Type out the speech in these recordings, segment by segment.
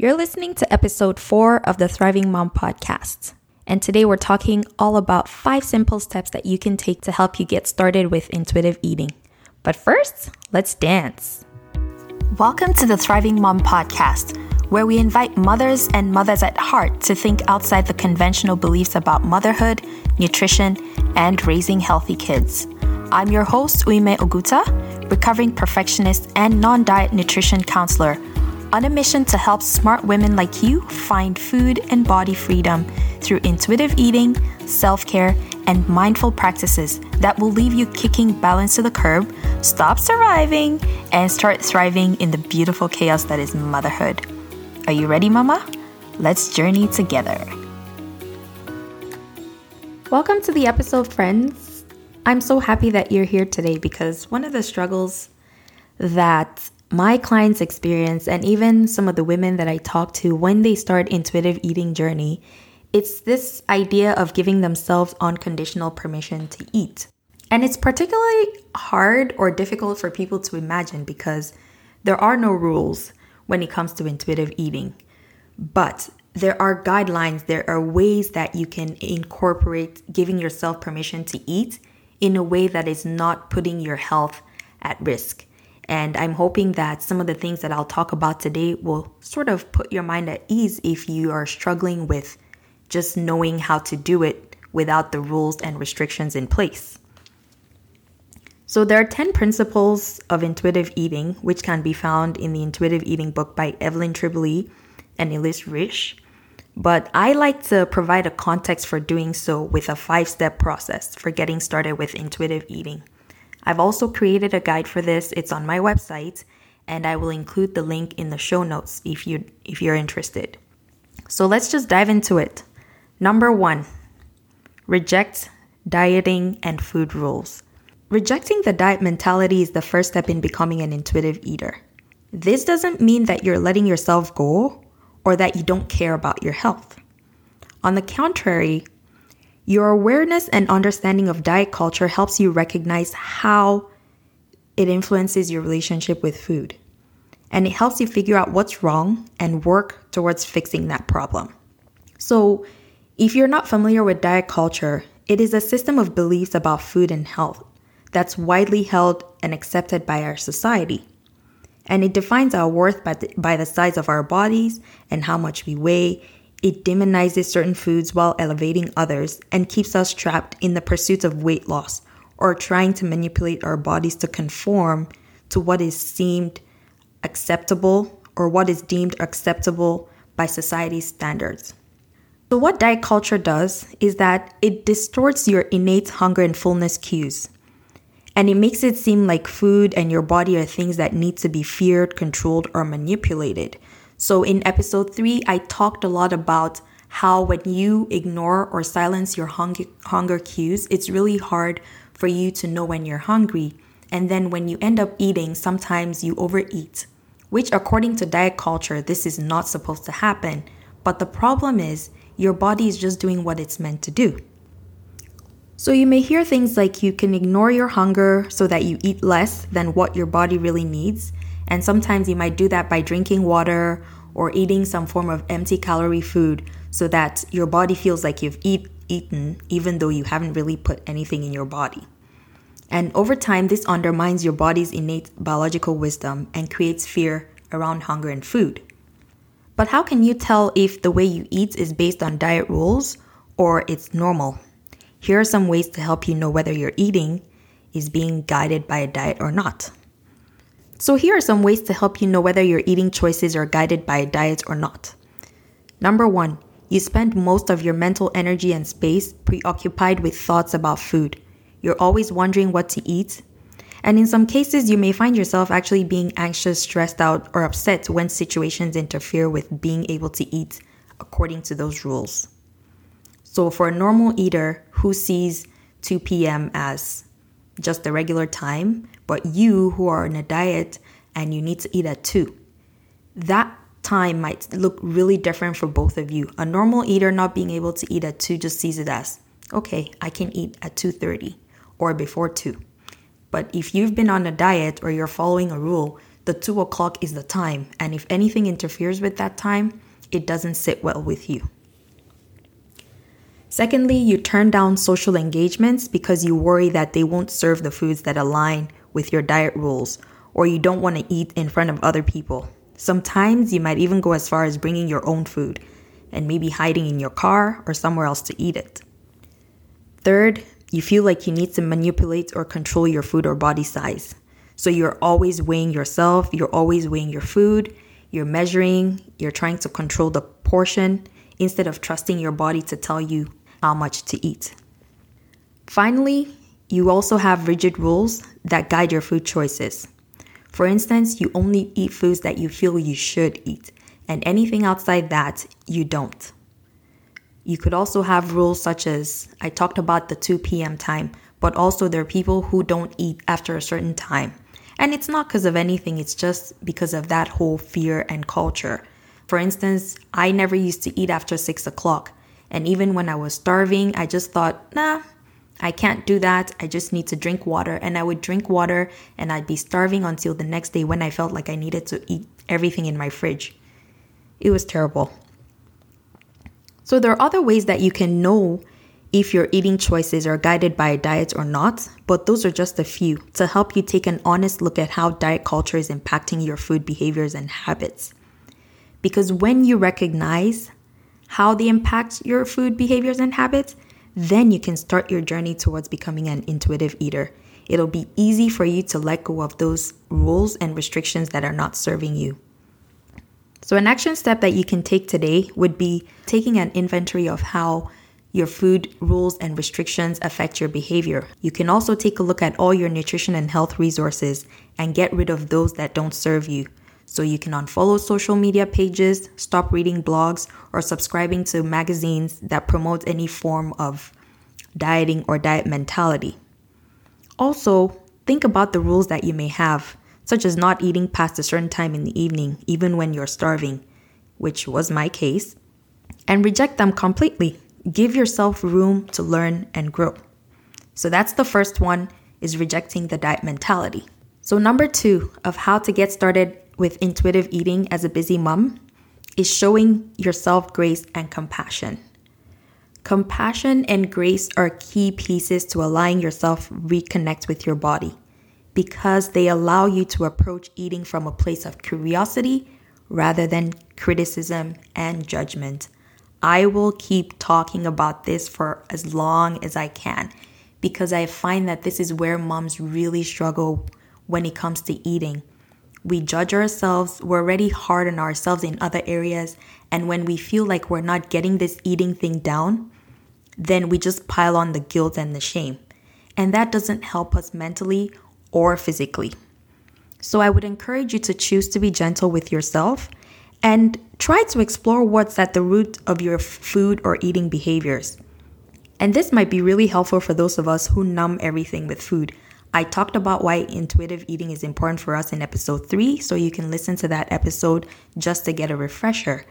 You're listening to episode four of the Thriving Mom podcast. And today we're talking all about five simple steps that you can take to help you get started with intuitive eating. But first, let's dance. Welcome to the Thriving Mom podcast, where we invite mothers and mothers at heart to think outside the conventional beliefs about motherhood, nutrition, and raising healthy kids. I'm your host, Uime Oguta, recovering perfectionist and non diet nutrition counselor on a mission to help smart women like you find food and body freedom through intuitive eating, self care, and mindful practices that will leave you kicking balance to the curb, stop surviving, and start thriving in the beautiful chaos that is motherhood. Are you ready, Mama? Let's journey together. Welcome to the episode, friends. I'm so happy that you're here today because one of the struggles that my clients experience and even some of the women that I talk to when they start intuitive eating journey, it's this idea of giving themselves unconditional permission to eat. And it's particularly hard or difficult for people to imagine because there are no rules when it comes to intuitive eating. But there are guidelines, there are ways that you can incorporate giving yourself permission to eat in a way that is not putting your health at risk. And I'm hoping that some of the things that I'll talk about today will sort of put your mind at ease if you are struggling with just knowing how to do it without the rules and restrictions in place. So, there are 10 principles of intuitive eating, which can be found in the Intuitive Eating book by Evelyn Tribole and Elyse Resch. But I like to provide a context for doing so with a five step process for getting started with intuitive eating. I've also created a guide for this. It's on my website and I will include the link in the show notes if you if you're interested. So let's just dive into it. Number 1. Reject dieting and food rules. Rejecting the diet mentality is the first step in becoming an intuitive eater. This doesn't mean that you're letting yourself go or that you don't care about your health. On the contrary, your awareness and understanding of diet culture helps you recognize how it influences your relationship with food. And it helps you figure out what's wrong and work towards fixing that problem. So, if you're not familiar with diet culture, it is a system of beliefs about food and health that's widely held and accepted by our society. And it defines our worth by the, by the size of our bodies and how much we weigh it demonizes certain foods while elevating others and keeps us trapped in the pursuit of weight loss or trying to manipulate our bodies to conform to what is seemed acceptable or what is deemed acceptable by society's standards. So, what diet culture does is that it distorts your innate hunger and fullness cues. And it makes it seem like food and your body are things that need to be feared, controlled, or manipulated so, in episode three, I talked a lot about how when you ignore or silence your hunger, hunger cues, it's really hard for you to know when you're hungry. And then when you end up eating, sometimes you overeat, which, according to diet culture, this is not supposed to happen. But the problem is, your body is just doing what it's meant to do. So you may hear things like you can ignore your hunger so that you eat less than what your body really needs. And sometimes you might do that by drinking water or eating some form of empty calorie food so that your body feels like you've eat, eaten even though you haven't really put anything in your body. And over time, this undermines your body's innate biological wisdom and creates fear around hunger and food. But how can you tell if the way you eat is based on diet rules or it's normal? Here are some ways to help you know whether your eating is being guided by a diet or not. So, here are some ways to help you know whether your eating choices are guided by a diet or not. Number one, you spend most of your mental energy and space preoccupied with thoughts about food. You're always wondering what to eat. And in some cases, you may find yourself actually being anxious, stressed out, or upset when situations interfere with being able to eat according to those rules. So, for a normal eater who sees 2 p.m. as just the regular time, but you who are on a diet and you need to eat at 2, that time might look really different for both of you. A normal eater not being able to eat at 2 just sees it as, okay, I can eat at 2:30 or before 2. But if you've been on a diet or you're following a rule, the two o'clock is the time, and if anything interferes with that time, it doesn't sit well with you. Secondly, you turn down social engagements because you worry that they won't serve the foods that align with your diet rules, or you don't want to eat in front of other people. Sometimes you might even go as far as bringing your own food and maybe hiding in your car or somewhere else to eat it. Third, you feel like you need to manipulate or control your food or body size. So you're always weighing yourself, you're always weighing your food, you're measuring, you're trying to control the portion instead of trusting your body to tell you how much to eat. Finally, you also have rigid rules that guide your food choices. For instance, you only eat foods that you feel you should eat, and anything outside that, you don't. You could also have rules such as I talked about the 2 p.m. time, but also there are people who don't eat after a certain time. And it's not because of anything, it's just because of that whole fear and culture. For instance, I never used to eat after 6 o'clock. And even when I was starving, I just thought, nah, I can't do that. I just need to drink water. And I would drink water and I'd be starving until the next day when I felt like I needed to eat everything in my fridge. It was terrible. So, there are other ways that you can know if your eating choices are guided by a diet or not, but those are just a few to help you take an honest look at how diet culture is impacting your food behaviors and habits. Because when you recognize how they impact your food behaviors and habits, then you can start your journey towards becoming an intuitive eater. It'll be easy for you to let go of those rules and restrictions that are not serving you. So, an action step that you can take today would be taking an inventory of how your food rules and restrictions affect your behavior. You can also take a look at all your nutrition and health resources and get rid of those that don't serve you. So you can unfollow social media pages, stop reading blogs, or subscribing to magazines that promote any form of dieting or diet mentality. Also, think about the rules that you may have, such as not eating past a certain time in the evening, even when you're starving, which was my case, and reject them completely. Give yourself room to learn and grow. So that's the first one is rejecting the diet mentality. So number 2 of how to get started with intuitive eating as a busy mom is showing yourself grace and compassion. Compassion and grace are key pieces to allowing yourself reconnect with your body because they allow you to approach eating from a place of curiosity rather than criticism and judgment. I will keep talking about this for as long as I can because I find that this is where moms really struggle when it comes to eating we judge ourselves, we're already hard on ourselves in other areas, and when we feel like we're not getting this eating thing down, then we just pile on the guilt and the shame. And that doesn't help us mentally or physically. So I would encourage you to choose to be gentle with yourself and try to explore what's at the root of your food or eating behaviors. And this might be really helpful for those of us who numb everything with food. I talked about why intuitive eating is important for us in episode 3, so you can listen to that episode just to get a refresher.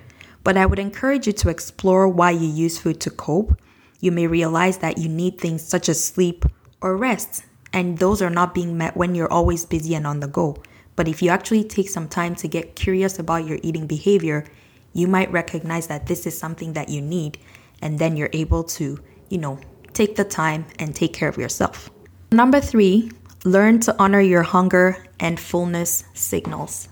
But I would encourage you to explore why you use food to cope. You may realize that you need things such as sleep or rest, and those are not being met when you're always busy and on the go. But if you actually take some time to get curious about your eating behavior, you might recognize that this is something that you need, and then you're able to, you know, take the time and take care of yourself. Number three, learn to honor your hunger and fullness signals.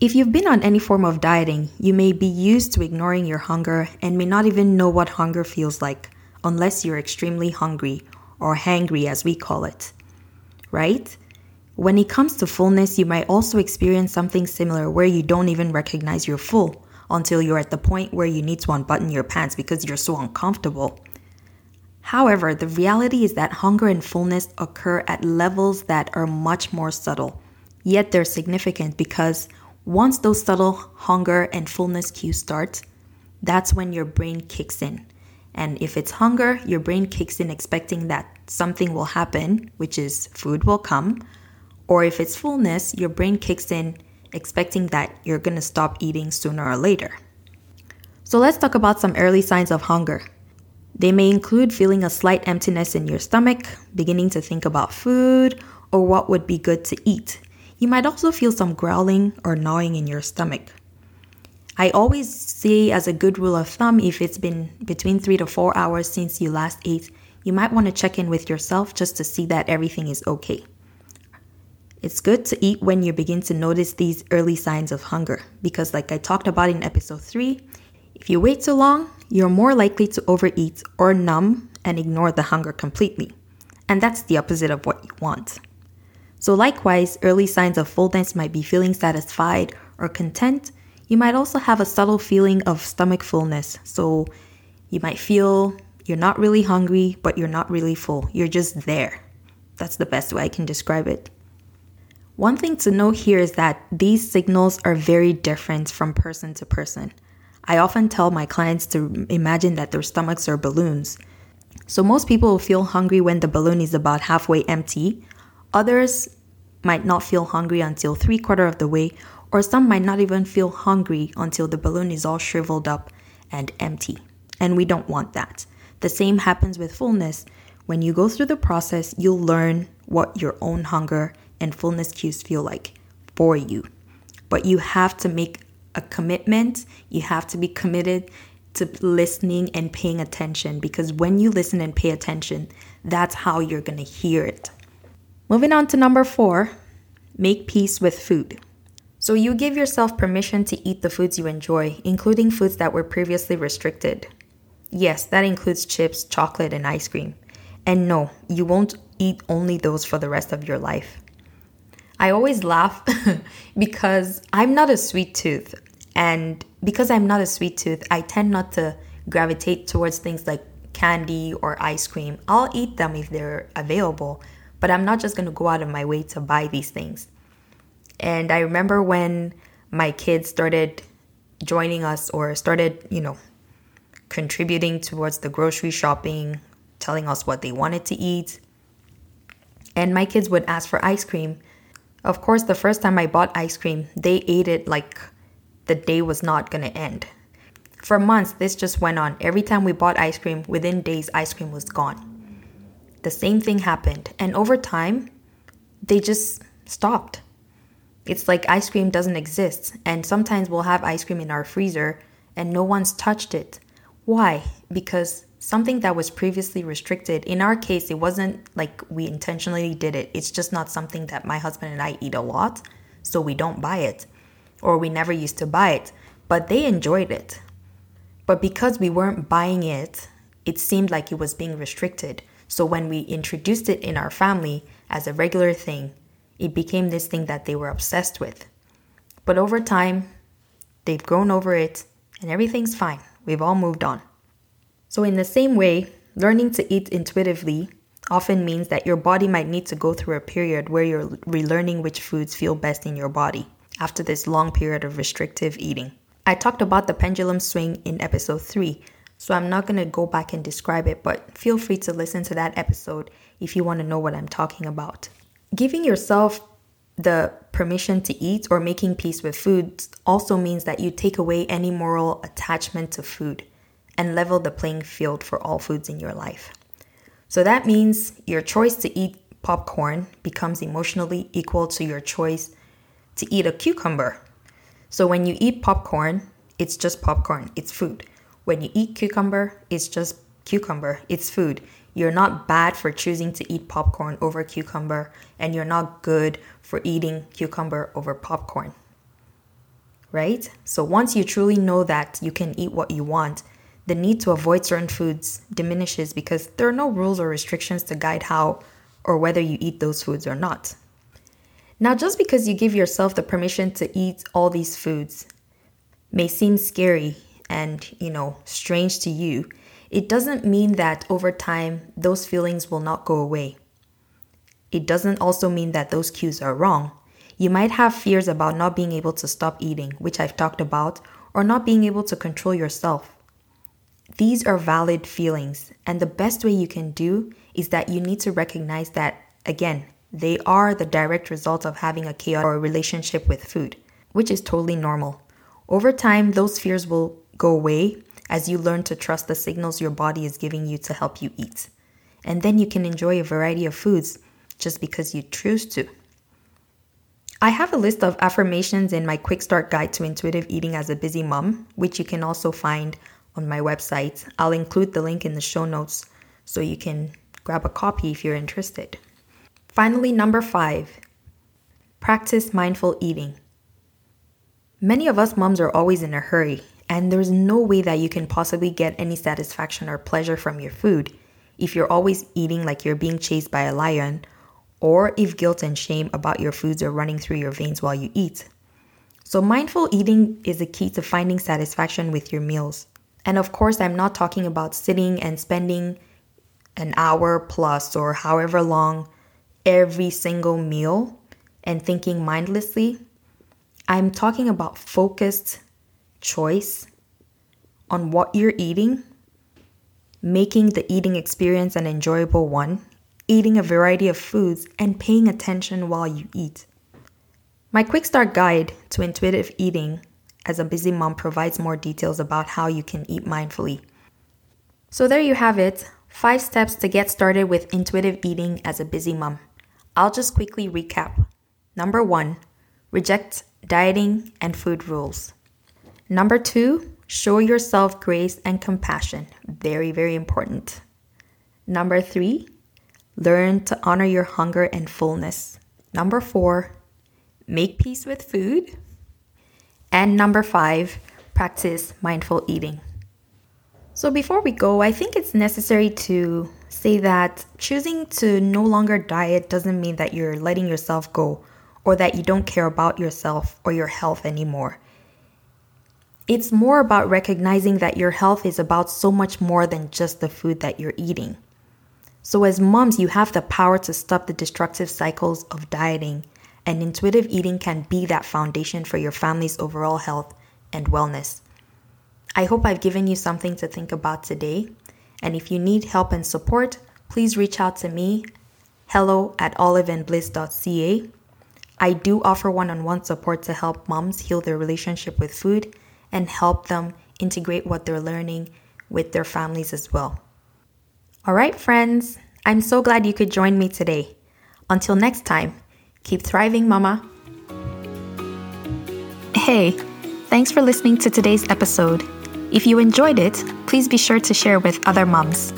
If you've been on any form of dieting, you may be used to ignoring your hunger and may not even know what hunger feels like unless you're extremely hungry or hangry, as we call it. Right? When it comes to fullness, you might also experience something similar where you don't even recognize you're full until you're at the point where you need to unbutton your pants because you're so uncomfortable. However, the reality is that hunger and fullness occur at levels that are much more subtle. Yet they're significant because once those subtle hunger and fullness cues start, that's when your brain kicks in. And if it's hunger, your brain kicks in expecting that something will happen, which is food will come. Or if it's fullness, your brain kicks in expecting that you're gonna stop eating sooner or later. So let's talk about some early signs of hunger. They may include feeling a slight emptiness in your stomach, beginning to think about food or what would be good to eat. You might also feel some growling or gnawing in your stomach. I always say, as a good rule of thumb, if it's been between three to four hours since you last ate, you might want to check in with yourself just to see that everything is okay. It's good to eat when you begin to notice these early signs of hunger because, like I talked about in episode 3, if you wait too long, you're more likely to overeat or numb and ignore the hunger completely. And that's the opposite of what you want. So, likewise, early signs of fullness might be feeling satisfied or content. You might also have a subtle feeling of stomach fullness. So, you might feel you're not really hungry, but you're not really full. You're just there. That's the best way I can describe it. One thing to note here is that these signals are very different from person to person. I often tell my clients to imagine that their stomachs are balloons. So most people will feel hungry when the balloon is about halfway empty. Others might not feel hungry until three quarter of the way, or some might not even feel hungry until the balloon is all shriveled up and empty. And we don't want that. The same happens with fullness. When you go through the process, you'll learn what your own hunger and fullness cues feel like for you. But you have to make a commitment, you have to be committed to listening and paying attention because when you listen and pay attention, that's how you're going to hear it. Moving on to number four make peace with food. So you give yourself permission to eat the foods you enjoy, including foods that were previously restricted. Yes, that includes chips, chocolate, and ice cream. And no, you won't eat only those for the rest of your life. I always laugh because I'm not a sweet tooth. And because I'm not a sweet tooth, I tend not to gravitate towards things like candy or ice cream. I'll eat them if they're available, but I'm not just going to go out of my way to buy these things. And I remember when my kids started joining us or started, you know, contributing towards the grocery shopping, telling us what they wanted to eat. And my kids would ask for ice cream. Of course, the first time I bought ice cream, they ate it like the day was not to end. For months, this just went on. Every time we bought ice cream, within days, ice cream was gone. The same thing happened. And over time, they just stopped. It's like ice cream doesn't exist. And sometimes we'll have ice cream in our freezer and no one's touched it. Why? Because something that was previously restricted, in our case, it wasn't like we intentionally did it. It's just not something that my husband and I eat a lot. So we don't buy it or we never used to buy it, but they enjoyed it. But because we weren't buying it, it seemed like it was being restricted. So when we introduced it in our family as a regular thing, it became this thing that they were obsessed with. But over time, they've grown over it and everything's fine. We've all moved on. So, in the same way, learning to eat intuitively often means that your body might need to go through a period where you're relearning which foods feel best in your body after this long period of restrictive eating. I talked about the pendulum swing in episode 3, so I'm not going to go back and describe it, but feel free to listen to that episode if you want to know what I'm talking about. Giving yourself the permission to eat or making peace with food also means that you take away any moral attachment to food and level the playing field for all foods in your life. So that means your choice to eat popcorn becomes emotionally equal to your choice to eat a cucumber. So when you eat popcorn, it's just popcorn, it's food. When you eat cucumber, it's just cucumber, it's food. You're not bad for choosing to eat popcorn over cucumber, and you're not good for eating cucumber over popcorn. Right? So once you truly know that you can eat what you want, the need to avoid certain foods diminishes because there are no rules or restrictions to guide how or whether you eat those foods or not. Now, just because you give yourself the permission to eat all these foods may seem scary and, you know, strange to you, it doesn't mean that over time those feelings will not go away. It doesn't also mean that those cues are wrong. You might have fears about not being able to stop eating, which I've talked about, or not being able to control yourself. These are valid feelings, and the best way you can do is that you need to recognize that, again, they are the direct result of having a chaotic relationship with food, which is totally normal. Over time, those fears will go away as you learn to trust the signals your body is giving you to help you eat. And then you can enjoy a variety of foods just because you choose to. I have a list of affirmations in my quick start guide to intuitive eating as a busy mom, which you can also find on my website. I'll include the link in the show notes so you can grab a copy if you're interested. Finally, number five, practice mindful eating. Many of us moms are always in a hurry, and there's no way that you can possibly get any satisfaction or pleasure from your food if you're always eating like you're being chased by a lion or if guilt and shame about your foods are running through your veins while you eat. So, mindful eating is a key to finding satisfaction with your meals. And of course, I'm not talking about sitting and spending an hour plus or however long every single meal and thinking mindlessly. I'm talking about focused choice on what you're eating, making the eating experience an enjoyable one, eating a variety of foods, and paying attention while you eat. My quick start guide to intuitive eating as a busy mom provides more details about how you can eat mindfully. So, there you have it five steps to get started with intuitive eating as a busy mom. I'll just quickly recap. Number one, reject dieting and food rules. Number two, show yourself grace and compassion. Very, very important. Number three, Learn to honor your hunger and fullness. Number four, make peace with food. And number five, practice mindful eating. So, before we go, I think it's necessary to say that choosing to no longer diet doesn't mean that you're letting yourself go or that you don't care about yourself or your health anymore. It's more about recognizing that your health is about so much more than just the food that you're eating. So, as moms, you have the power to stop the destructive cycles of dieting, and intuitive eating can be that foundation for your family's overall health and wellness. I hope I've given you something to think about today. And if you need help and support, please reach out to me, hello at oliveandbliss.ca. I do offer one on one support to help moms heal their relationship with food and help them integrate what they're learning with their families as well. All right, friends, I'm so glad you could join me today. Until next time, keep thriving, Mama. Hey, thanks for listening to today's episode. If you enjoyed it, please be sure to share with other moms.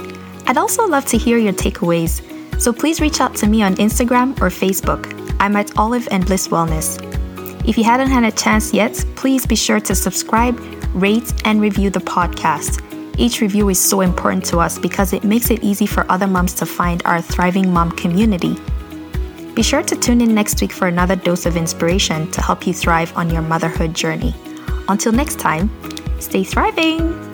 I'd also love to hear your takeaways, so please reach out to me on Instagram or Facebook. I'm at Olive and Bliss Wellness. If you hadn't had a chance yet, please be sure to subscribe, rate, and review the podcast. Each review is so important to us because it makes it easy for other moms to find our thriving mom community. Be sure to tune in next week for another dose of inspiration to help you thrive on your motherhood journey. Until next time, stay thriving!